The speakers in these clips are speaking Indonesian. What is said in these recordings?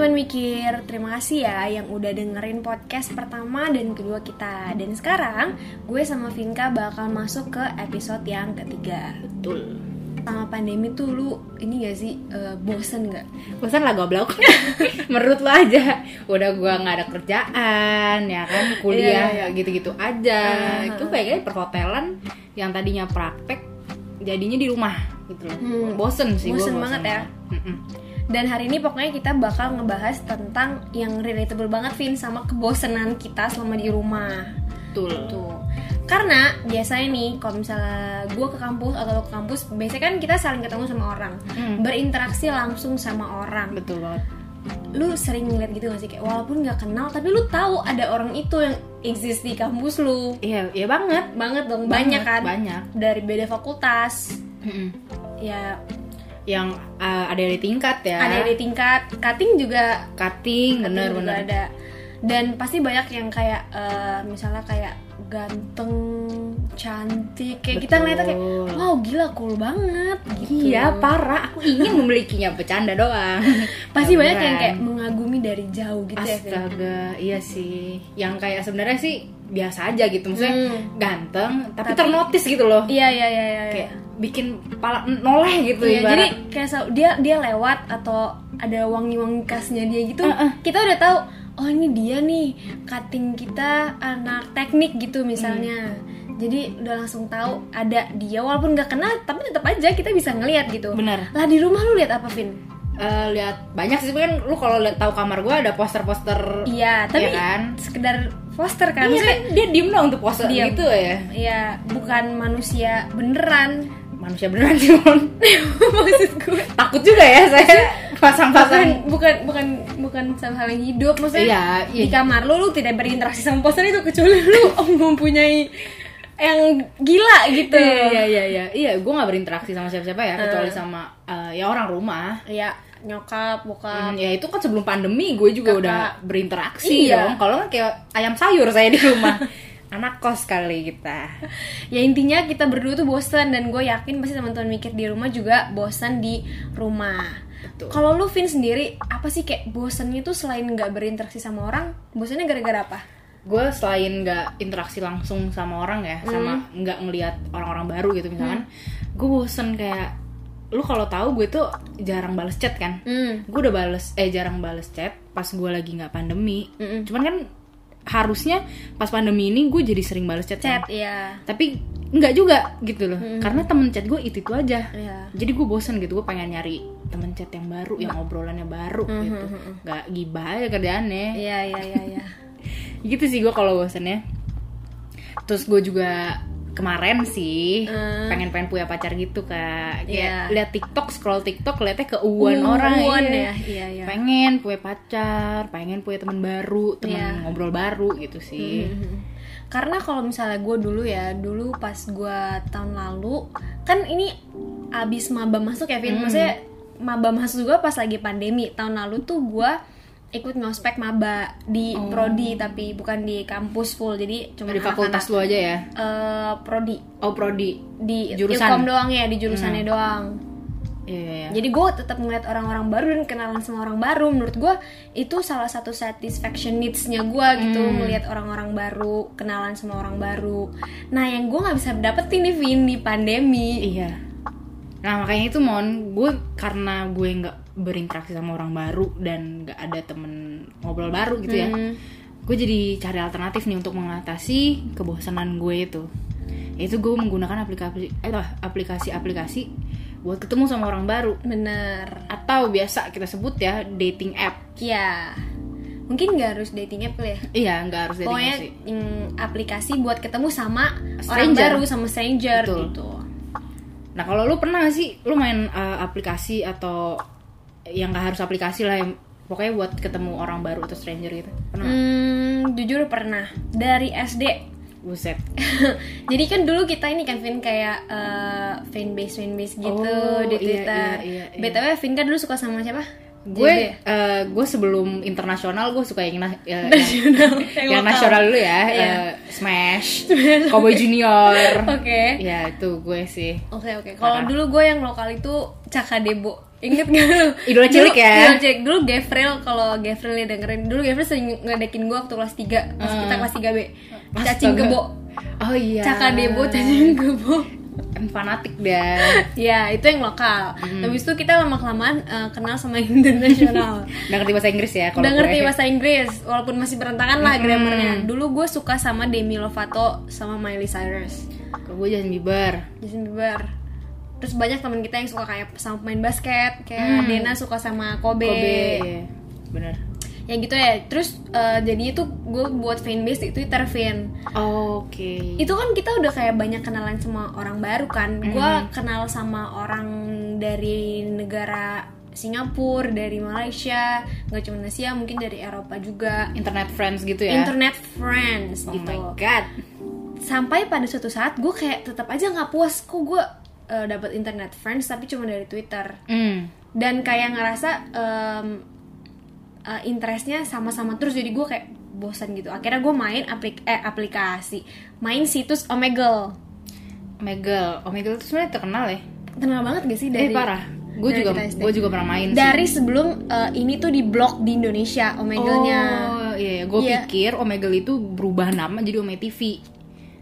teman-teman mikir, terima kasih ya yang udah dengerin podcast pertama dan kedua kita. Dan sekarang gue sama Vinka bakal masuk ke episode yang ketiga. Betul. Sama pandemi tuh lu ini gak sih eh, bosen gak? Bosan lah goblok. Menurut lo aja. Udah gua nggak ada kerjaan, ya kan, Iya, kuliah iya. gitu-gitu aja. Ah. Itu kayaknya perhotelan yang tadinya praktek jadinya di rumah gitu loh. Hmm. Bosen sih gua Bosen banget ya. Mm-mm. Dan hari ini pokoknya kita bakal ngebahas tentang yang relatable banget Vin sama kebosenan kita selama di rumah. Betul. Tuh. Karena biasanya nih kalau misalnya gue ke kampus atau lo ke kampus, biasanya kan kita saling ketemu sama orang, Hmm. berinteraksi langsung sama orang. Betul banget. Lu sering ngeliat gitu gak sih kayak walaupun nggak kenal, tapi lu tahu ada orang itu yang exist di kampus lu. Iya, iya banget. Banget dong, banyak kan. Banyak. Dari beda fakultas. Mm-mm. Ya, Yang uh, ada di tingkat ya. ada di tingkat cutting juga cutting, juga bener-bener. ada dan pasti banyak yang kayak eh, misalnya kayak ganteng cantik kayak kita ngeliatnya kayak Betul. wow gila cool banget gitu Iya, parah. Aku ingin memilikinya bercanda doang. pasti Ya, banyak yang kayak mengagumi dari jauh gitu ya Vin. Astaga, iya sih. Yang kayak sebenarnya sih biasa aja gitu. Maksudnya Hmm. ganteng, tapi, Tapi- ternotis gitu loh. iya iya iya iya Kayak bikin pala noleh gitu Iya, ibarat. jadi kayak dia dia lewat atau ada wangi-wangi khasnya dia gitu Uh-uh. kita udah tahu oh ini dia nih cutting kita anak teknik gitu misalnya Hmm. jadi udah langsung tahu ada dia walaupun nggak kenal tapi tetap aja kita bisa ngelihat gitu Bener. lah di rumah lu lihat apa Vin Eh, lihat banyak sih kan lu kalau lihat tahu kamar gua ada poster-poster iya tapi Iya kan? sekedar poster kan Iya kan dia diem dong tuh poster Diem. gitu ya. Iya, bukan manusia beneran. Manusia beneran sih. Maksud gue Takut juga ya saya pasang-pasang bukan bukan bukan sama hal yang hidup maksudnya Iya, iya. di kamar lu lu tidak berinteraksi sama poster itu kecuali lu mempunyai yang gila gitu Iya iya iya iya, gue nggak berinteraksi sama siapa-siapa ya kecuali sama eh, ya orang rumah. ya nyokap bokap Hmm, ya itu kan sebelum pandemi gue juga Kakak. udah berinteraksi Iya. dong. Kalau kan kayak ayam sayur saya di rumah. Anak kos kali kita. ya intinya kita berdua tuh bosan dan gue yakin pasti teman-teman mikir di rumah juga bosan di rumah. Kalau lu Vin sendiri apa sih kayak bosannya tuh selain nggak berinteraksi sama orang bosannya gara-gara apa Gue selain nggak interaksi langsung sama orang ya, sama nggak ngelihat orang-orang baru gitu misalkan, gue bosen kayak lu kalau tahu gue tuh jarang bales chat kan. hmm Gue udah bales eh jarang bales chat pas gue lagi nggak pandemi. Mm-mm. Cuman kan harusnya pas pandemi ini gue jadi sering bales chat. kan. chat ya Tapi nggak juga gitu loh. Karena temen chat gue itu itu aja. Iya. jadi gue bosen gitu gue pengen nyari temen chat yang baru yang obrolannya baru gitu nggak gibah aja kerjaannya Iya iya iya iya. gitu sih gue kalau bosennya terus gue juga kemarin sih Hmm. pengen pengen punya pacar gitu kak kayak Iya. lihat tiktok scroll tiktok liatnya keuuan Uh, orang uan iya. ya, iya, iya. pengen punya pacar pengen punya teman baru teman Iya. ngobrol baru gitu sih Karena kalau misalnya gue dulu ya, dulu pas gue tahun lalu kan ini abis maba masuk ya, Vin. Maksudnya maba masuk gue pas lagi pandemi. Tahun lalu tuh gue ikut ngospek maba di prodi tapi bukan di kampus full. Jadi cuma di fakultas lu aja ya eh prodi oh prodi di Jurusan. Ilkom doang ya, di jurusannya doang. iya iya iya. Jadi gue tetap ngeliat orang-orang baru dan kenalan sama orang baru. Menurut gue itu salah satu satisfaction needs-nya gue gitu Hmm. ngeliat orang-orang baru, kenalan sama orang baru. Nah yang gue nggak bisa dapetin nih Vin di pandemi. Iya. Nah makanya itu mon, gue karena gue nggak berinteraksi sama orang baru dan nggak ada temen ngobrol baru gitu ya, Hmm. gue jadi cari alternatif nih untuk mengatasi kebosanan gue itu. Yaitu gue menggunakan aplikasi, eh, aplikasi-aplikasi buat ketemu sama orang baru Bener. atau biasa kita sebut ya dating app. Ya. Mungkin nggak harus dating app kali ya. Iya nggak harus dating Pokoknya app sih. aplikasi buat ketemu sama orang Stranger. baru sama stranger Betul. gitu. Nah kalau lu pernah gak sih lu main uh, aplikasi atau yang gak harus aplikasi lah yang pokoknya buat ketemu orang baru atau stranger gitu pernah? Hmm, jujur pernah dari SD Buset. Jadi kan dulu kita ini kan Vin kayak eh, fanbase fanbase gitu Oh, di iya, Twitter. iya, iya, iya. BTW Vin kan dulu suka sama siapa? Gue eh, gue sebelum internasional gue suka yang na- ya, Nasional, yang, yang nasional dulu ya Iya. eh, Smash Cowboy Junior Oke. ya itu gue sih Oke oke. Kalau Parah. dulu gue yang lokal itu Caka Debo. Ingat gak lu? Idola cilik Dulu- ya? Idola cilik. Dulu Gavril kalau Gavril ya dengerin. Dulu Gavril sering ngedekin gue waktu kelas 3 Pas kita kelas 3 B. Cacing kebo. oh iya Caka Debo cacing kebo. Fanatik dah ya itu yang lokal. Habis itu kita lama kelamaan kenal sama internasional. udah ngerti bahasa Inggris ya Udah ngerti gue. bahasa Inggris walaupun masih berantakan lah grammarnya. Dulu gue suka sama Demi Lovato sama Miley Cyrus. kalau gue Justin Bieber Justin Bieber terus banyak teman kita yang suka kayak sama pemain basket kayak Dena suka sama Kobe, Kobe iya. bener ya gitu ya. Terus eh, jadi itu gue buat fanbase di Twitter Vin. Oke. Itu kan kita udah kayak banyak kenalan sama orang baru kan. Gue kenal sama orang dari negara Singapura dari Malaysia nggak cuma Asia mungkin dari Eropa juga. Internet friends gitu ya? Internet friends oh gitu. my god. Sampai pada suatu saat gue kayak tetap aja nggak puas kok gue eh, dapat internet friends tapi cuma dari Twitter? Hmm. dan kayak ngerasa em, eh, interestnya sama-sama terus. Jadi gue kayak bosan gitu. Akhirnya gue main aplik eh aplikasi. Main situs Omegle. Omegle. Omegle itu sebenarnya terkenal ya? Kenal banget gak sih eh dari parah. Gue juga gue juga pernah main sih. dari sebelum eh, ini tuh di blog di Indonesia Omegle-nya. Oh iya, gue Iya. pikir Omegle itu berubah nama jadi Ome TV.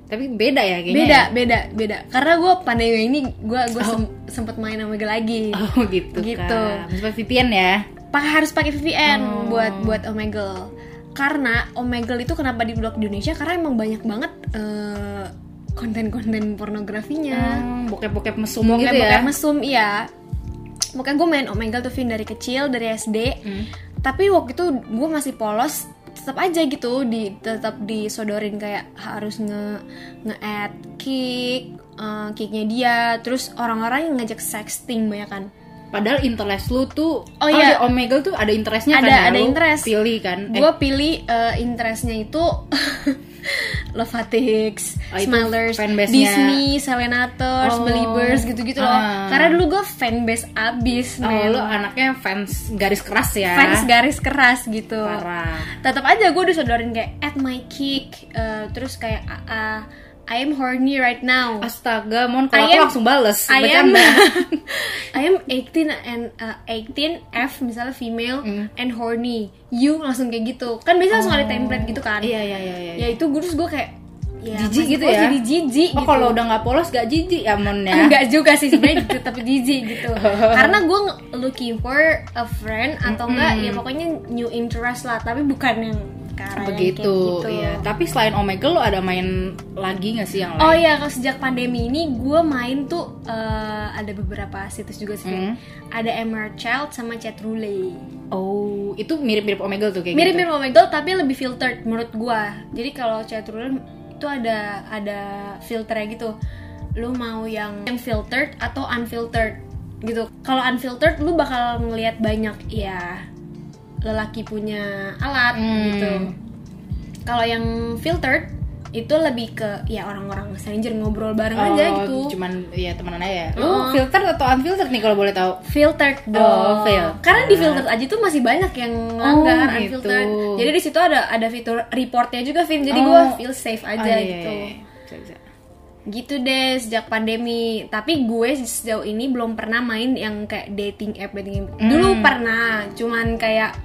Tapi beda ya kayaknya. beda ya? beda beda karena gue pandemi ini gue gue sempet main Omegle lagi Oh gitu. Gitu. Kan. Harus pakai VPN ya. pakai harus pakai VPN Oh. buat buat Omegle karena Omegle itu kenapa di blog di Indonesia karena emang banyak banget eh, konten-konten pornografinya Hmm, bokep-bokep mesum bokep gitu ya. bokep mesum iya makanya gue main Omegle tuh Vin dari kecil dari SD Hmm. tapi waktu itu gue masih polos tetap aja gitu di tetap disodorin kayak harus nge nge add kick eh, kicknya dia terus orang-orang yang ngajak sexting banyak kan Padahal interest lu tuh Oh, iya. di Omegle tuh ada interestnya kan Ada- ya? ada Lu interest. Pilih kan. Eh, gue pilih eh, interestnya itu Lovatix, Oh, itu Smilers. Disney, Selenators, Oh. Believers gitu-gitu loh. Ah. Karena dulu gue fanbase abis, Oh, men. lu anaknya fans garis keras ya. fans garis keras gitu. Parah. Tetap aja gue disodorin kayak at my kick, eh, terus kayak ah, ah, I am horny right now. Astaga, mon kalau I aku am- langsung bales. I am. I am 18 and uh, 18 F misalnya female Hmm. and horny. You langsung kayak gitu. Kan biasanya langsung ada template gitu kan. Iya iya iya iya. ya itu gue terus gue kayak ya, Jijik gitu ya? jadi jijik Oh gitu kalau udah nggak polos gak jijik ya mon ya. enggak juga sih sebenarnya gitu tapi jijik gitu karena gue looking for a friend atau enggak ya pokoknya new interest lah tapi bukan yang ke arah Begitu, gitu. iya. Tapi selain Omegle lo ada main lagi nggak sih yang lain? Oh iya, kalau sejak pandemi ini gue main tuh eh, ada beberapa situs juga sih. Hmm. Ada Emerald Child sama Chat Roulette. Oh, itu mirip-mirip Omegle tuh kayak Mirip gitu. mirip Omegle tapi lebih filtered menurut gua. Jadi kalau Chat Roulette itu ada ada filternya gitu. Lu mau yang yang filtered atau unfiltered gitu. Kalau unfiltered lu bakal ngelihat banyak ya lelaki punya alat Hmm. gitu. Kalau yang filtered itu lebih ke ya orang-orang stranger ngobrol bareng aja gitu. cuman ya temenan aja ya. Lu Oh. filter atau unfiltered nih kalau boleh tahu? filtered dong. Oh, filtered. Karena di filtered aja tuh masih banyak yang langgar Oh, unfiltered. gitu. Jadi di situ ada ada fitur reportnya juga, Vin. Jadi Oh. gua feel safe aja Oh, iya, iya, gitu. iya. Bisa, bisa. Gitu deh sejak pandemi. Tapi gue sejauh ini belum pernah main yang kayak dating app dating app. Hmm. Dulu pernah, cuman kayak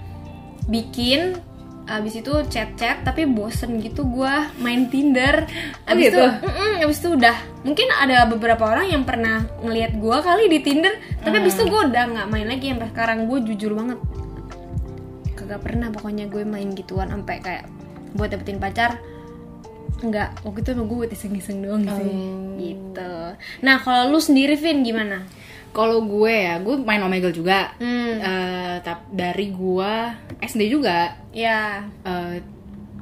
bikin abis itu chat-chat tapi bosen gitu gua main Tinder Oh, abis gitu? itu mm-mm, abis itu udah mungkin ada beberapa orang yang pernah ngelihat gua kali di Tinder tapi abis itu Hmm. gue udah nggak main lagi sampai sekarang gue jujur banget kagak pernah pokoknya gue main gituan sampai kayak buat dapetin pacar Enggak, waktu itu gue buat iseng-iseng doang sih Oh. Gitu Nah kalau lu sendiri Vin gimana? Kalau gue ya, gue main Omegle juga. Hmm, Eh, tap- dari gua SD juga. ya Eh,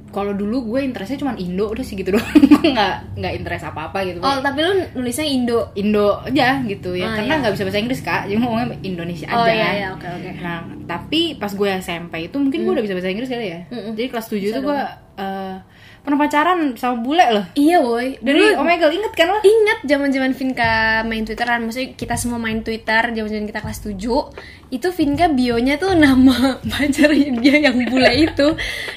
kalau dulu gue interestnya cuma Indo udah sih gitu doang. Gue nggak nggak interest apa apa gitu. Oh tapi lu nulisnya Indo Indo aja gitu ya Ah, karena iya. nggak bisa bahasa Inggris kak jadi ngomongnya Indonesia aja Oh iya iya oke oke nah tapi pas gue SMP itu mungkin gue udah bisa bahasa Inggris kali ya Mm-mm. jadi kelas 7 itu gue eh, pernah pacaran sama bule loh. Iya woi. dari Dulu Omegle inget kan lo? Ingat zaman-zaman Vinka main Twitteran, maksudnya kita semua main Twitter zaman-zaman kita kelas 7 itu Vinka bionya tuh nama pacarnya dia yang bule itu.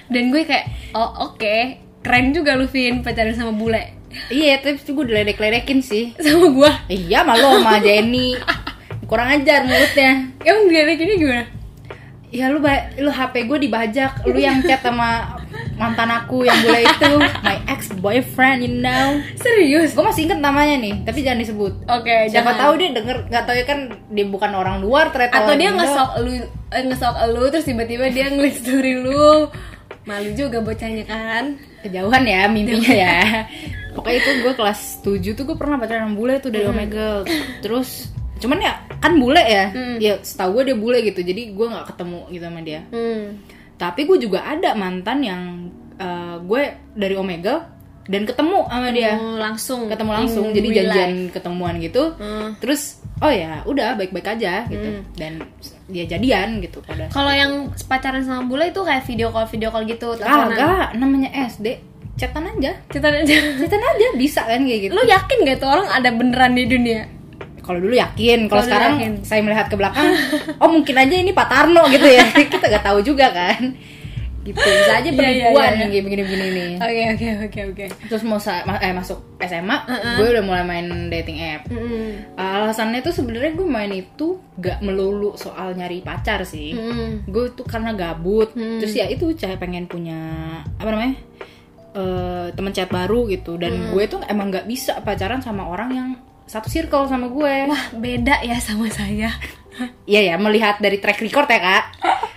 Dan gue kayak oh oke. Keren juga lu Vin pacaran sama bule. Iya tapi gue diledek-ledekin sih. Sama gua. Iya malu sama Jenny. Kurang ajar mulutnya. Emang ini gimana? Ya lu ba- lu HP gue dibajak. Lu yang chat sama mantan aku yang bule itu my ex boyfriend you know. Serius? Gue masih inget namanya nih tapi jangan disebut. Oke siapa jangan. tahu dia denger nggak tahu ya kan dia bukan orang luar ternyata atau dia ngesok lu eh, ngesok lu terus tiba-tiba dia story lu. Malu juga bocahnya kan. Kejauhan ya mimpinya ya. Pokoknya itu gue kelas 7 tuh gue pernah pacaran sama bule tuh dari Omegle terus cuman ya kan bule ya. Ya setahu gue dia bule gitu jadi gue nggak ketemu gitu sama dia. Hmm. Tapi gue juga ada mantan yang eh, gue dari Omegle dan ketemu sama dia. Oh, langsung. Ketemu langsung in jadi janjian life. ketemuan gitu. Hmm. terus oh ya udah baik-baik aja gitu. Dan dia jadian gitu pada Kalau yang pacaran sama bule itu kayak video call video call gitu ah enggak namanya SD chatan aja. Kita aja. chatan aja bisa kan kayak gitu. Lu yakin gak tuh orang ada beneran di dunia? Kalau dulu yakin kalau sekarang yakin. saya melihat ke belakang oh mungkin aja ini Pak Tarno gitu ya kita nggak tahu juga kan gitu bisa aja penipuan iya, iya. yang kayak begini-begini nih Oke oke oke oke. terus mau sa- ma- eh, masuk SMA gue udah mulai main dating app Mm-mm. alasannya tuh sebenarnya gue main itu gak melulu soal nyari pacar sih Mm. gue tuh karena gabut Hmm. terus ya itu cah pengen punya apa namanya eh teman chat baru gitu dan Hmm. gue tuh emang nggak bisa pacaran sama orang yang satu circle sama gue Wah beda ya sama saya. iya ya melihat dari track record ya kak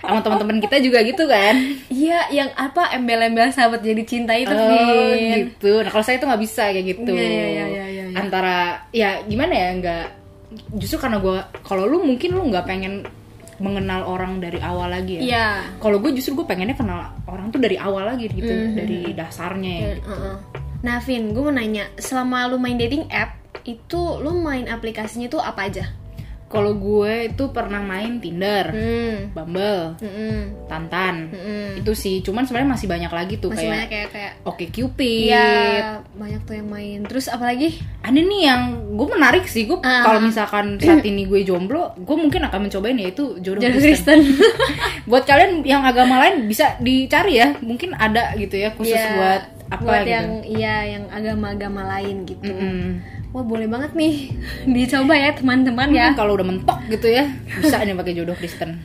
sama teman-teman kita juga gitu kan Iya yang apa embel-embel sahabat jadi cinta itu oh Vin. gitu nah kalau saya tuh nggak bisa kayak gitu Iya, iya, iya, iya, iya, iya. antara ya gimana ya nggak justru karena gue kalau lu mungkin lu nggak pengen mengenal orang dari awal lagi ya Iya. kalau gue justru gue pengennya kenal orang tuh dari awal lagi gitu Mhm. dari dasarnya ya gitu. Heeh. Nah Vin, gue mau nanya, selama lu main dating app itu lu main aplikasinya tuh apa aja? kalau gue itu pernah main Tinder Hmm. Bumble Mm-mm. Tantan Mm-mm. itu sih cuman sebenarnya masih banyak lagi tuh Masih kayak banyak kayak kayak Oke Cupid Iya, banyak tuh yang main. Terus apa lagi? ada nih yang gue menarik sih gue Ah. kalau misalkan saat ini gue jomblo gue mungkin akan mencobain yaitu jodoh, Jodoh Kristen. Kristen. buat kalian yang agama lain bisa dicari ya mungkin ada gitu ya khusus Iya, buat apa buat gitu yang iya yang agama-agama lain gitu. Mm-mm. Wah boleh banget nih dicoba ya teman-teman ya. Mungkin kalau udah mentok gitu ya bisa nih pakai jodoh Kristen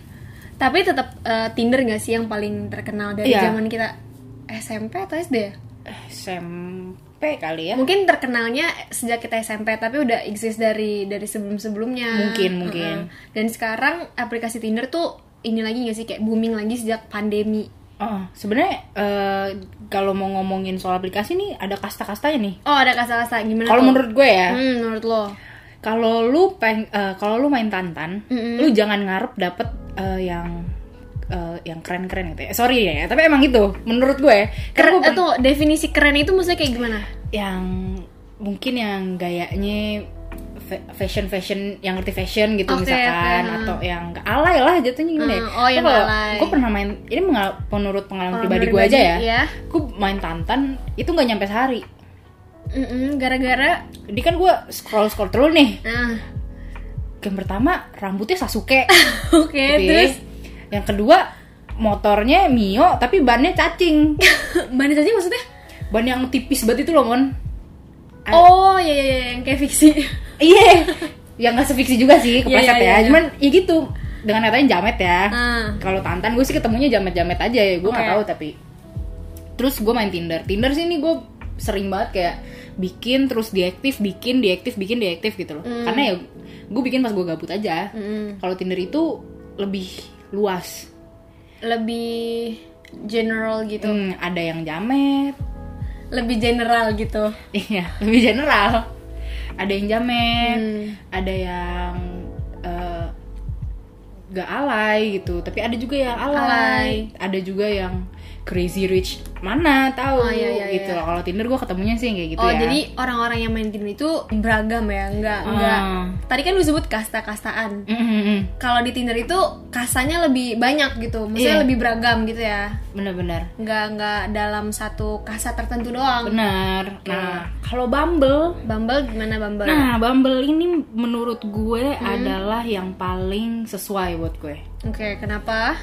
Tapi tetap eh, Tinder gak sih yang paling terkenal dari Iya. zaman kita SMP atau SD ya? SMP kali ya Mungkin terkenalnya sejak kita SMP tapi udah exist dari dari sebelum-sebelumnya. Mungkin, mungkin. Heeh. Dan sekarang aplikasi Tinder tuh ini lagi gak sih kayak booming lagi sejak pandemi. Oh, sebenarnya eh, kalau mau ngomongin soal aplikasi nih ada kasta-kastanya nih. Oh ada kasta-kasta gimana? Kalau menurut gue ya, Hmm, menurut lo? kalau lu peng eh, kalau lu main tantan, Mm-mm. lu jangan ngarep dapet eh, yang eh, yang keren-keren gitu ya. Sorry ya, tapi emang gitu menurut gue. Keren, atau definisi keren itu maksudnya kayak gimana? yang mungkin yang gayanya fashion fashion yang ngerti fashion gitu Oke, misalkan oke, atau yang nggak alay lah jatuhnya gimana ya. Hmm, oh, yang alay. gue pernah main ini mengal- menurut pengalaman pribadi gue aja ya. iya. gue main tantan itu nggak nyampe sehari. Mm-mm, gara-gara? Jadi kan gue scroll scroll terus nih. Nah yang pertama rambutnya Sasuke. Oke gitu ya. terus? Yang kedua motornya Mio tapi bannya cacing. Bandit aja maksudnya? Ban yang tipis banget itu loh mon. Oh iya iya iya, yang kayak fiksi Iya, yang nggak sefiksi juga sih kepleset iya, ya. iya. Cuman ya gitu dengan katanya jamet ya. Ah. Kalau Tantan gue sih ketemunya jamet-jamet aja ya. Gue nggak Oke. tahu tapi. Terus gue main Tinder. Tinder sih ini gue sering banget kayak bikin terus diaktif, bikin diaktif, bikin diaktif gitu loh. Hmm. Karena ya gue bikin pas gue gabut aja. Mm-mm. Kalau Tinder itu lebih luas. lebih general gitu Hmm, ada yang jamet, lebih general gitu iya lebih general. Ada yang jamet, Hmm. ada yang eh, gak alay gitu tapi ada juga yang alay, Alay. ada juga yang crazy rich mana tahu Oh, iya, iya, gitu iya. loh. Kalau Tinder gue ketemunya sih kayak gitu oh ya. jadi orang-orang yang main Tinder itu beragam ya? Nggak nggak. Ah. tadi kan lu sebut kasta-kastaan. Mm, mm, mm. kalau di Tinder itu kastanya lebih banyak gitu. Maksudnya Iya. lebih beragam gitu ya? Bener-bener nggak nggak dalam satu kasta tertentu doang. Bener nah kalau Bumble? Bumble gimana Bumble? Nah Bumble ini menurut gue Hmm. adalah yang paling sesuai buat gue. Oke kenapa?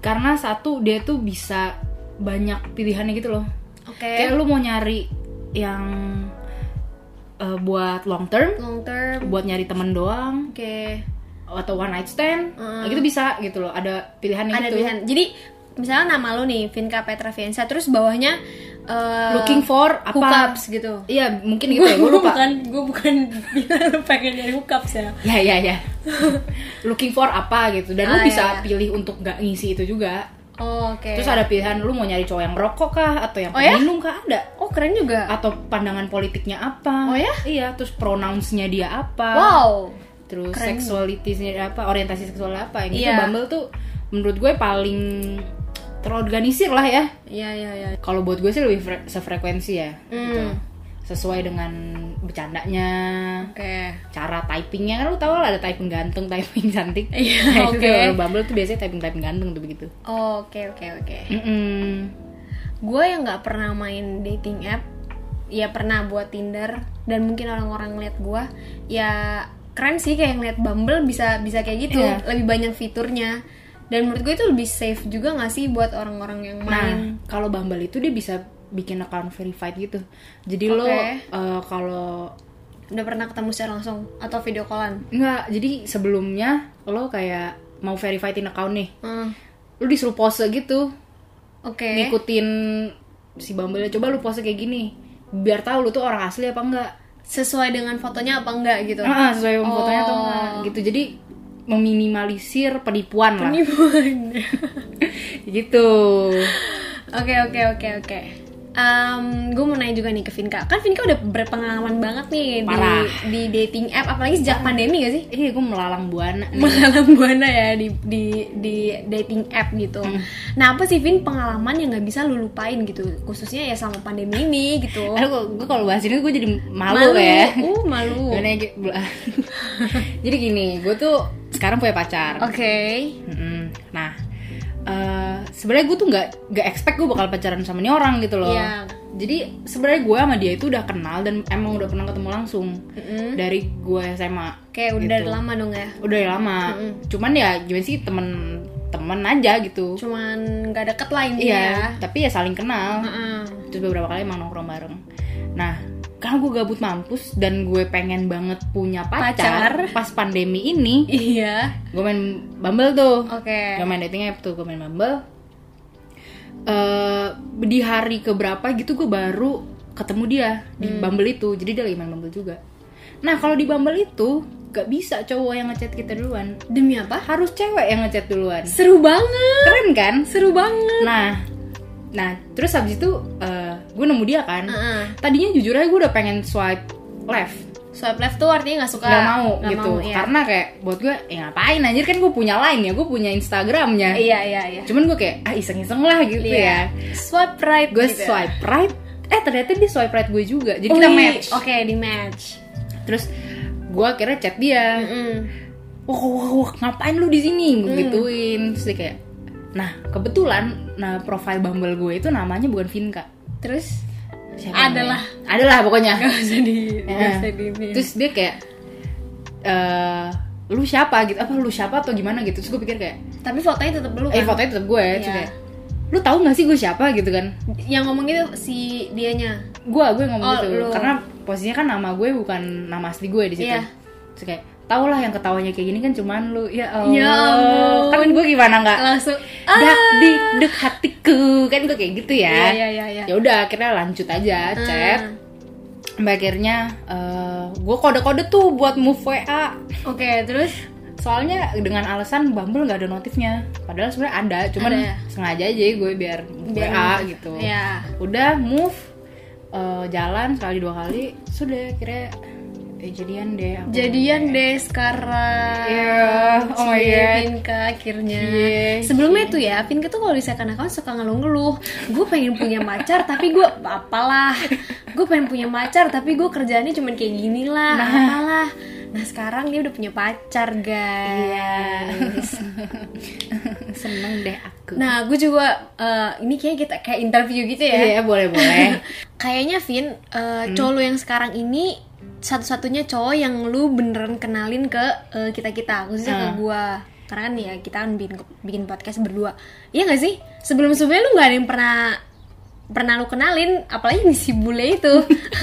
Karena satu dia tuh bisa banyak pilihannya gitu loh. Oke. Kayak lu mau nyari yang eh, buat long term long term. buat nyari temen doang oke. atau one night stand Hmm. gitu bisa gitu loh. Ada pilihannya ada gitu. pilihan. Jadi misalnya nama lu nih Vinka Petra Fiensa terus bawahnya eh, looking for apa? hookups gitu. Iya mungkin gitu ya gue lupa. bukan gue bukan pengen nyari hookups ya. Ya ya ya. Looking for apa gitu. Dan lu Ah, bisa iya. pilih untuk nggak ngisi itu juga oh, oke. Terus ada pilihan lu mau nyari cowok yang merokok kah atau yang Oh, ya? peminum kah? Ada. Oh keren juga. Atau pandangan politiknya apa? Oh, ya? iya terus pronounsnya dia apa? Wow. Terus seksualitasnya apa orientasi seksual apa? Yang itu Iya. Bumble tuh menurut gue paling terorganisir lah ya. Iya iya iya. Kalau buat gue sih lebih fre- sefrekuensi ya gitu. Sesuai dengan bercandanya oke. cara typingnya. Kan lu tau lah ada typing ganteng typing cantik. Iya, Nah, itu oke. tuh, kalau Bumble tuh biasanya typing typing ganteng tuh begitu. Oke oke oke. Gue yang nggak pernah main dating app ya pernah buat Tinder dan mungkin orang-orang ngeliat gue ya keren sih kayak ngeliat Bumble bisa bisa kayak gitu. Iya. lebih banyak fiturnya. Dan menurut gue itu lebih safe juga nggak sih buat orang-orang yang Nah, main? kalau Bumble itu dia bisa bikin account verified gitu. Jadi lo Oke. eh, kalau udah pernah ketemu secara langsung atau video callan enggak, jadi sebelumnya lo kayak mau verifyin account nih, Hmm, lo disuruh pose gitu, oke ngikutin si Bumble coba lu pose kayak gini, biar tahu lu tuh orang asli apa enggak. sesuai dengan fotonya apa enggak gitu Ah, sesuai sama fotonya atau Oh. enggak gitu. Jadi meminimalisir penipuan lah. Penipuan. gitu. Oke oke oke oke. Gue mau nanya juga nih ke Vinka. Kan Vinka udah berpengalaman banget nih Parah. di, di dating app, apalagi sejak pandemi gak sih? Iya, gue melalang buana. nih. Mengalam buana ya di, di di dating app gitu. Hmm. Nah apa sih Vin pengalaman yang nggak bisa lu lupain gitu, khususnya ya selama pandemi ini gitu. Aduh, gue kalau bahas ini gue jadi malu, ya. Uh malu. Jadi gini, gue tuh sekarang punya pacar. Oke. Mm-mm. Nah, eh, sebenarnya gue tuh nggak nggak expect gue bakal pacaran sama nih orang gitu loh. Iya. Jadi sebenarnya gue sama dia itu udah kenal dan emang udah pernah ketemu langsung Mm-mm. dari gue SMA. Kayak udah Gitu. lama dong ya. Udah lama. Cuman ya gimana sih temen temen aja gitu. Cuman nggak deket lah intinya Iya. ya. Tapi ya saling kenal. Heeh. Terus beberapa kali emang nongkrong bareng. Nah, karena gue gabut mampus dan gue pengen banget punya pacar, Pacar. pas pandemi ini, Iya. gue main Bumble tuh. Oke. Gak main dating app tuh, gue main Bumble. Eh, di hari keberapa gitu gue baru ketemu dia di Hmm. Bumble itu. Jadi dia lagi main Bumble juga. Nah, kalau di Bumble itu gak bisa cowok yang ngechat kita duluan. Demi apa? Harus cewek yang ngechat duluan. Seru banget. Keren kan? Seru banget. Nah, nah terus habis itu gue nemu dia kan. Heeh. Tadinya jujur aja gue udah pengen swipe left, Swipe left tuh artinya nggak suka. nggak mau Nggak gitu. mau, iya. Karena kayak buat gue, eh ngapain anjir kan gue punya line ya, gue punya Instagramnya. Iya iya iya. Cuman gue kayak ah iseng-iseng lah gitu ya. Iya. Swipe right. Gue gitu. swipe right, eh ternyata dia swipe right gue juga. Jadi Oh, kita match. Oke di match. Terus gue akhirnya chat dia. Mm-mm. Wah, wah, wah, ngapain lu di sini? Gue Hmm. gituin. Terus dia kayak, nah kebetulan, nah profile Bumble gue itu namanya bukan Vinka. Terus Siapa Adalah. namanya? Adalah pokoknya. nggak usah di nggak Eh, usah di ini. Terus dia kayak, eh lu siapa gitu? Apa lu siapa atau gimana gitu? Terus gue pikir kayak, Tapi fotonya tetap lu kan. eh fotonya tetap gue. Terus Iya. kayak, lu tahu gak sih gue siapa gitu kan? Yang ngomong itu si dianya. Gue, gue ngomong Oh, gitu. lu. Karena posisinya kan nama gue bukan nama asli gue di situ. Iya. Terus kayak, tau lah yang ketawanya kayak gini kan cuman lu. Ya Allah. Ya ampun. Kan gue gimana nggak? Langsung. dak ah. dik dek hatiku kan gue kayak gitu ya iya iya. iya. ya udah akhirnya lanjut aja chat Ah. sampai akhirnya eh gue kode-kode tuh buat move WA Oke terus. soalnya dengan alasan Bumble nggak ada notifnya padahal sebenarnya ada cuman Ada. sengaja aja gue biar, Biar WA gitu Iya. udah move eh, jalan sekali dua kali sudah akhirnya eh, jadian deh aku. jadian deh sekarang. Iya, oh my God. Vinka akhirnya. Cie, sebelumnya tuh ya Vinka tuh kalau second account suka ngeluh-ngeluh. Gue pengen punya pacar tapi gue apalah. Gue pengen punya pacar tapi gue kerjaannya cuman kayak gini lah apalah. Nah sekarang dia udah punya pacar guys. Seneng deh aku. Nah gue juga eh, ini kayak kita kayak interview gitu ya. Iya boleh boleh. Kayaknya Vin, uh, cowok lu yang sekarang ini satu-satunya cowok yang lu beneran kenalin ke kita kita, khususnya ke Ah. gua. Karena kan ya kita kan bikin bikin podcast berdua. Iya gak sih? Sebelum sebelumnya lu nggak ada yang pernah pernah lu kenalin, apalagi nih si bule itu.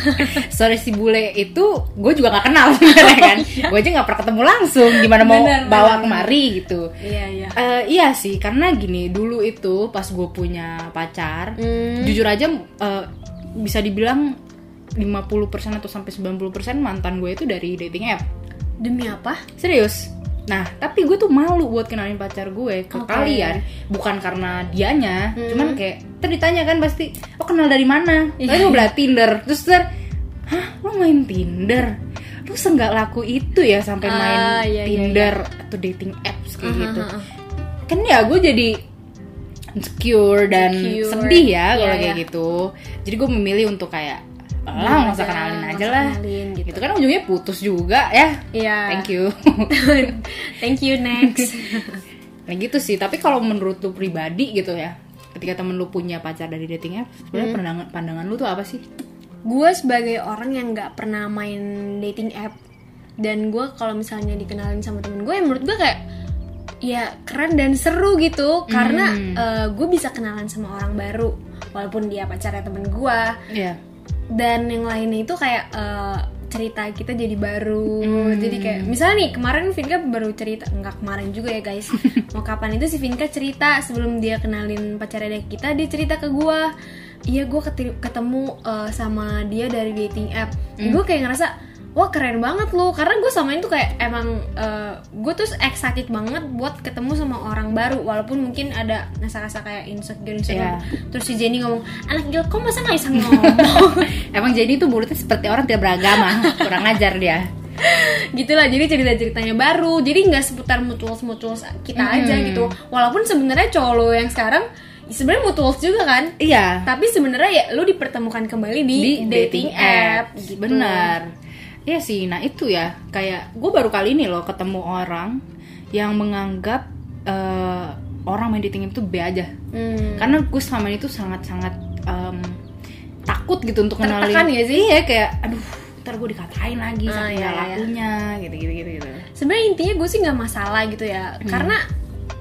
sorry si bule itu gue juga gak kenal sebenarnya kan gue aja gak pernah ketemu langsung gimana mau Benar, bawa benar, kemari gitu Iya iya. Eh, iya sih karena gini dulu itu pas gue punya pacar Hmm. jujur aja eh, bisa dibilang 50% atau sampai 90% mantan gue itu dari dating app Demi apa? serius nah tapi gue tuh malu buat kenalin pacar gue ke Oke. kalian bukan karena dianya Hmm. cuman kayak tadi ditanya kan pasti oh kenal dari mana Iya. lalu gue bilang Tinder terus ter hah lo main Tinder lu senggak laku itu ya sampai Ah, main iya, iya, Tinder atau dating apps kayak Aha, gitu aha. kan ya gue jadi insecure dan Insecure. sedih ya kalau Iya, kayak iya. gitu jadi gue memilih untuk kayak Belum lah nggak usah kenalin aja lah. kenalin, gitu. gitu kan ujungnya putus juga ya. Iya. thank you. Thank you next. nah gitu sih. Tapi kalau menurut lu pribadi gitu ya ketika temen lu punya pacar dari dating app sebenarnya Hmm. pandangan pandangan lu tuh apa sih? Gue sebagai orang yang nggak pernah main dating app. Dan gue kalau misalnya dikenalin sama temen gue ya menurut gue kayak ya keren dan seru gitu. Karena gue bisa kenalan sama orang baru walaupun dia pacarnya temen gue Iya dan yang lainnya itu kayak eh, cerita kita jadi baru. Jadi kayak misalnya nih kemarin Vinka baru cerita nggak kemarin juga ya guys. Mau kapan itu si Vinka cerita sebelum dia kenalin pacarnya kita dia cerita ke gua. Iya gue ketemu eh, sama dia dari dating app. Gue kayak ngerasa wah keren banget loh karena gue sama itu kayak emang gue tuh excited banget buat ketemu sama orang baru. Walaupun mungkin ada rasa-rasa kayak insecure insecure. Iya. terus si Jenny ngomong anak gila kok masa nggak bisa ngomong? Emang jadi tuh mulutnya seperti orang tidak beragama. Kurang ajar dia. Gitulah jadi cerita ceritanya baru. Jadi nggak seputar mutuals mutuals kita aja gitu. Walaupun sebenarnya cowok lo yang sekarang sebenarnya mutuals juga kan? Iya. Tapi sebenarnya ya lu dipertemukan kembali di, di dating, app, apps. gitu. Benar Iya sih nah itu ya. Kayak gue baru kali ini loh ketemu orang yang menganggap eh, orang main dating itu B aja. Hmm. karena gue selama ini tuh sangat sangat em, takut gitu untuk Tertekan kenalin. ya sih? iya kayak aduh ntar gue dikatain lagi Ah, sama iya, iya. lakunya gitu gitu gitu gitu sebenarnya intinya gue sih nggak masalah gitu ya. Karena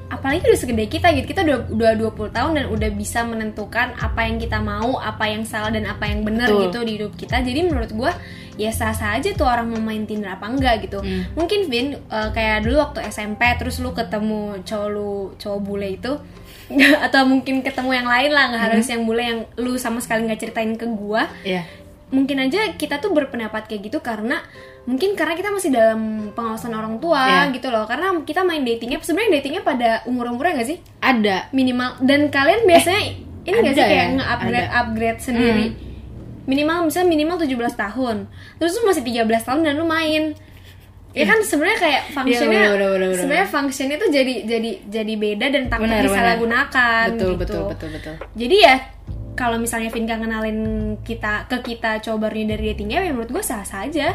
apalagi udah segede kita gitu kita udah udah 20 tahun dan udah bisa menentukan apa yang kita mau apa yang salah dan apa yang benar gitu di hidup kita. Jadi menurut gue ya sah sah aja tuh orang mau main Tinder apa enggak gitu. Hmm. mungkin Vin eh, kayak dulu waktu SMP terus lu ketemu cowok lu cowok bule itu atau mungkin ketemu yang lain lah nggak harus yang bule yang lu sama sekali nggak ceritain ke gua. Iya. Mungkin aja kita tuh berpendapat kayak gitu karena mungkin karena kita masih dalam pengawasan orang tua Iya. gitu loh. Karena kita main datingnya sebenarnya datingnya pada umur umurnya nggak sih? Ada. Minimal. Dan kalian biasanya ini nggak sih ada kayak ya? nge-upgrade upgrade sendiri minimal misalnya minimal 17 tahun. Terus lu masih 13 tahun dan lu main. Ya kan sebenarnya kayak fungsinya Iya, bener, bener, sebenarnya fungsinya tuh jadi jadi jadi beda dan takut Benar, disalahgunakan betul gitu. betul betul betul. Jadi ya kalau misalnya Vinka ngenalin kita ke kita coba dari dating app ya menurut gue sah sah aja.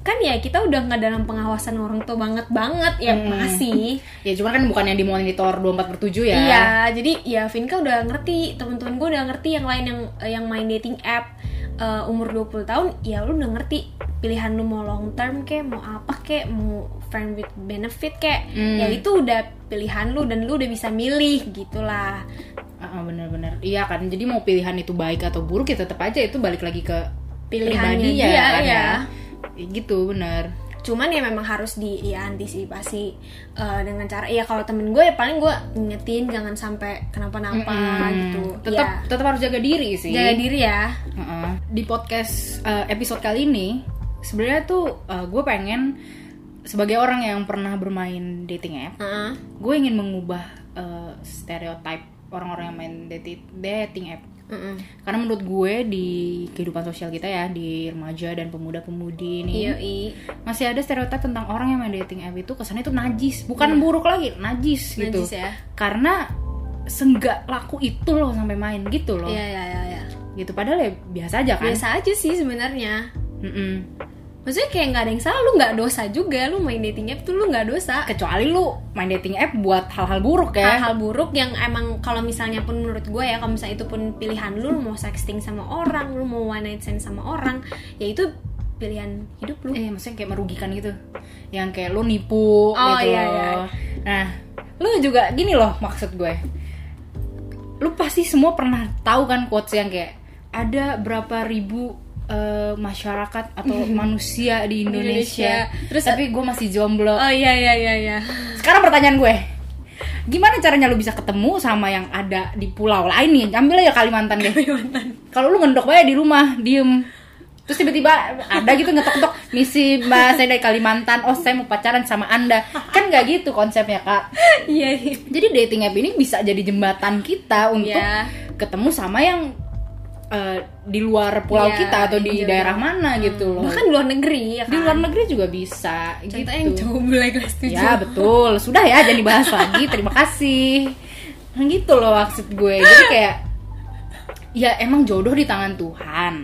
Kan ya kita udah nggak dalam pengawasan orang tua banget banget ya masih. ya cuman kan bukan yang di monitor 24 per 7 ya. Iya, jadi ya Vinka udah ngerti, temen-temen gue udah ngerti yang lain yang yang main dating app eh, umur 20 tahun, ya lu udah ngerti pilihan lu mau long term kek, mau apa kek, mau friend with benefit kek, Hmm. ya itu udah pilihan lu dan lu udah bisa milih gitulah. Ah, ah, bener-bener iya kan jadi mau pilihan itu baik atau buruk ya tetap aja itu balik lagi ke Pilihannya pribadinya dia, kan ya. Ya, gitu bener cuman ya memang harus di ya antisipasi eh, dengan cara ya kalau temen gue ya paling gue ingetin jangan sampai kenapa-napa Hmm, gitu. Tetap ya tetap harus jaga diri sih. Jaga diri ya. Heeh. di podcast eh, episode kali ini sebenarnya tuh eh, gue pengen sebagai orang yang pernah bermain dating app Heeh. gue ingin mengubah eh, stereotype orang-orang yang main dating dating app Mm-mm. karena menurut gue di kehidupan sosial kita ya di remaja dan pemuda-pemudi ini Yoi. masih ada stereotip tentang orang yang main dating app itu kesannya itu najis bukan buruk lagi najis, gitu Najis ya. karena senggak laku itu loh sampai main gitu loh Iya iya iya. iya. gitu padahal ya biasa aja kan Biasa aja sih sebenarnya. Mm-mm. Maksudnya kayak nggak ada yang salah, lu nggak dosa juga, lu main dating app tuh lu nggak dosa. kecuali lu main dating app buat hal-hal buruk ya. Hal-hal buruk yang emang kalau misalnya pun menurut gue ya kalau misalnya itu pun pilihan lu, lu mau sexting sama orang lu mau one night stand sama orang ya itu pilihan hidup lu. Eh maksudnya kayak merugikan gitu. Yang kayak lu nipu Oh, gitu iya, iya. nah lu juga gini loh maksud gue. Lu pasti semua pernah tahu kan quotes yang kayak ada berapa ribu eh, masyarakat atau manusia di Indonesia, Indonesia. Terus- tapi gue masih jomblo. oh iya iya iya iya. Sekarang pertanyaan gue gimana caranya lu bisa ketemu sama yang ada di pulau? Lain nih ambil aja Kalimantan deh. Kalau lu ngendok aja di rumah diem. Terus tiba-tiba ada gitu ngetok-ngetok misi mbak saya dari Kalimantan. Oh saya mau pacaran sama anda. Kan nggak gitu konsepnya kak. Iya iya. jadi dating app ini bisa jadi jembatan kita untuk Iya. ketemu sama yang eh, di luar pulau Iya, kita atau di iya, daerah iya. mana gitu loh bahkan di luar negeri ya kan di luar negeri juga bisa contohnya gitu yang jomblo kelas tujuh Ya betul, sudah ya jangan dibahas lagi. Terima kasih. Nah, gitu loh maksud gue. Jadi kayak ya emang jodoh di tangan Tuhan.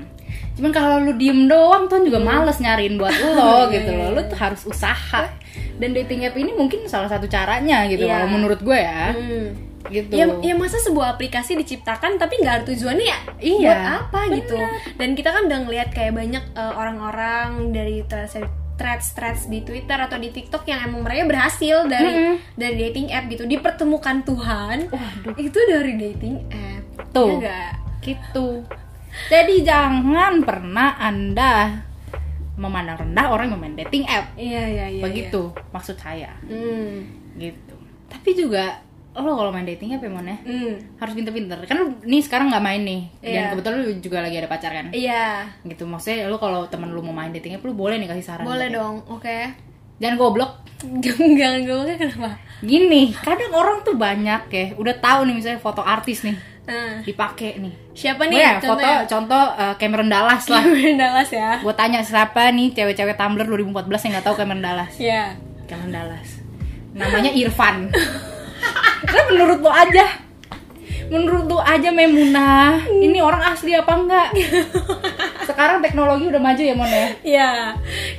Cuman kalau lu diem doang Tuhan juga males nyariin buat lo Iya, gitu iya, loh. Lu tuh harus usaha. Dan dating app ini mungkin salah satu caranya gitu Iya. kalau menurut gue ya. Hmm. Gitu. Ya, ya masa sebuah aplikasi diciptakan tapi nggak ada tujuannya ya Iya, buat apa gitu dan kita kan udah ngeliat kayak banyak eh, orang-orang dari threads threads threads di Twitter atau di TikTok yang emang mereka berhasil dari Mm-mm. dari dating app gitu dipertemukan Tuhan Waduh. itu dari dating app Tuh. Ya gitu. Jadi jangan pernah Anda memandang rendah orang yang main dating app. iya iya iya Begitu maksud saya. iya. hmm. gitu tapi juga lo kalau main dating apa ya Hmm. harus pinter-pinter. Kan nih sekarang nggak main nih. Dan Iya. kebetulan lu juga lagi ada pacar kan? Iya. Gitu. Maksudnya lu kalau temen lu mau main dating app lu boleh nih kasih saran boleh gitu. dong oke. Jangan goblok. Jangan gue kenapa? Gini kadang orang tuh banyak ya udah tahu nih misalnya foto artis nih nah, dipakai nih. Siapa nih ya, foto contoh uh, Cameron Dallas lah. Cameron Dallas ya. Gue tanya siapa nih cewek-cewek Tumblr 2014 yang nggak tahu Cameron Dallas? Iya. Cameron Dallas. Namanya Irfan kan menurut lo aja. Menurut lo aja Memunah ini orang asli apa enggak? Sekarang teknologi udah maju ya Mon ya? Iya,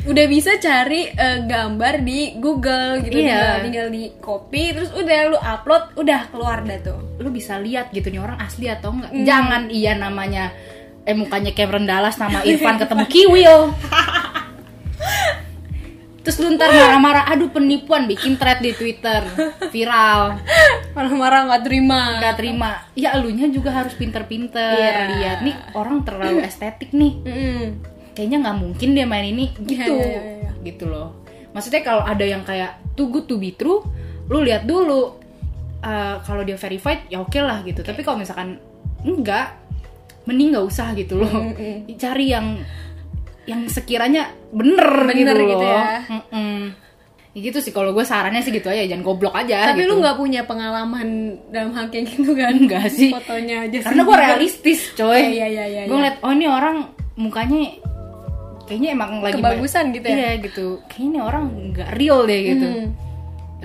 udah bisa cari eh, gambar di Google gitu, Iya. tinggal, tinggal di copy, terus udah lu upload, udah keluar dah tuh. lu bisa lihat gitu nih orang asli atau enggak? Jangan iya namanya eh mukanya Cameron Dallas nama Irfan ketemu Kiwil terus lu ntar marah-marah aduh penipuan bikin thread di Twitter. Viral. Marah-marah nggak terima. nggak terima. Ya elunya juga harus pinter-pinter. Iya. lihat nih orang terlalu estetik nih. Mm-mm. kayaknya nggak mungkin dia main ini. Gitu. Iya, iya, iya, gitu loh. Maksudnya kalau ada yang kayak too good to be true lu lihat dulu. Uh, kalau dia verified ya oke lah gitu. Tapi kalau misalkan enggak mending nggak usah gitu loh. Mm-mm. cari yang yang sekiranya bener, Bener gitu, gitu loh ya. Mm-mm. Ya gitu sih kalau gue sarannya sih gitu aja jangan goblok aja Tapi gitu. lu nggak punya pengalaman dalam hal kayak gitu kan? Enggak sih. Fotonya aja karena gue realistis coy Iya, iya, iya, gue iya. ngeliat oh ini orang mukanya kayaknya emang lagi Kebagusan gitu ya? iya gitu kayaknya ini orang nggak real deh gitu Hmm.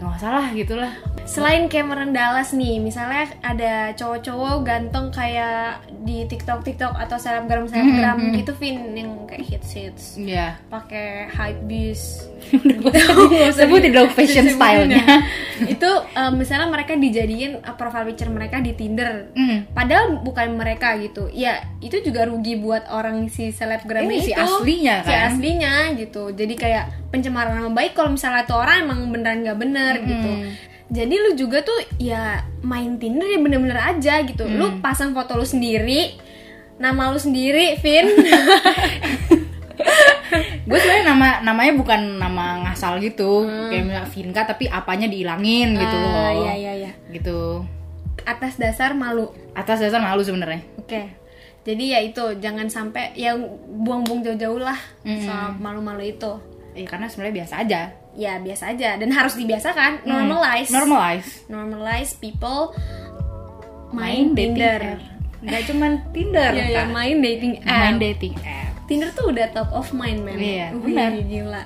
Nggak salah gitulah Selain Cameron Dallas nih, misalnya ada cowok-cowok ganteng kayak di TikTok TikTok atau selebgram selebgram Mhm, mhm. gitu, Vin yang kayak hits hits, Iya pakai hype beast. sebutin dong fashion stylenya ya. itu um, misalnya mereka dijadiin uh, profile picture mereka di Tinder Hmm. padahal bukan mereka gitu ya itu juga rugi buat orang si selebgram Ini itu si aslinya si kan? aslinya gitu jadi kayak pencemaran nama baik kalau misalnya tuh orang emang beneran nggak bener Mm-mm. gitu jadi lu juga tuh ya main Tinder ya bener-bener aja gitu Mm. lu pasang foto lu sendiri nama lu sendiri Vin gue sebenarnya nama namanya bukan nama ngasal gitu kayak misalnya Vinka tapi apanya dihilangin gitu Hmm. Ah, loh iya iya iya gitu atas dasar malu atas dasar malu sebenarnya Oke. Jadi ya itu jangan sampai ya buang-buang jauh-jauh lah Mm. soal malu-malu itu. ya karena sebenarnya biasa aja Ya biasa aja dan harus dibiasakan, normalize. normalize Normalize people main dating Tinder. Nggak cuman Tinder, ya, Kak. main dating app. main dating app. Tinder tuh udah top of mind, man. Iya, Wih, benar. Gila.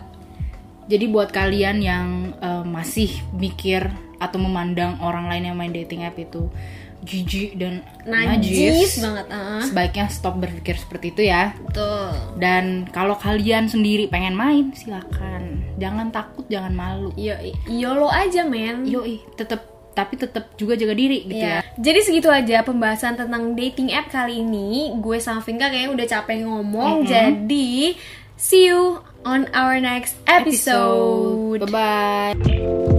Jadi buat kalian yang eh, masih mikir atau memandang orang lain yang main dating app itu jijik dan Najis najis, banget, ah. sebaiknya stop berpikir seperti itu ya. Betul. Dan kalau kalian sendiri pengen main, silakan. Jangan takut, jangan malu. Yo, YOLO aja, men. Yoi, tetap tapi tetap juga jaga diri gitu Iya. ya. Jadi segitu aja pembahasan tentang dating app kali ini. Gue sama Vinka kayaknya udah capek ngomong. Jadi see you on our next episode. Bye bye.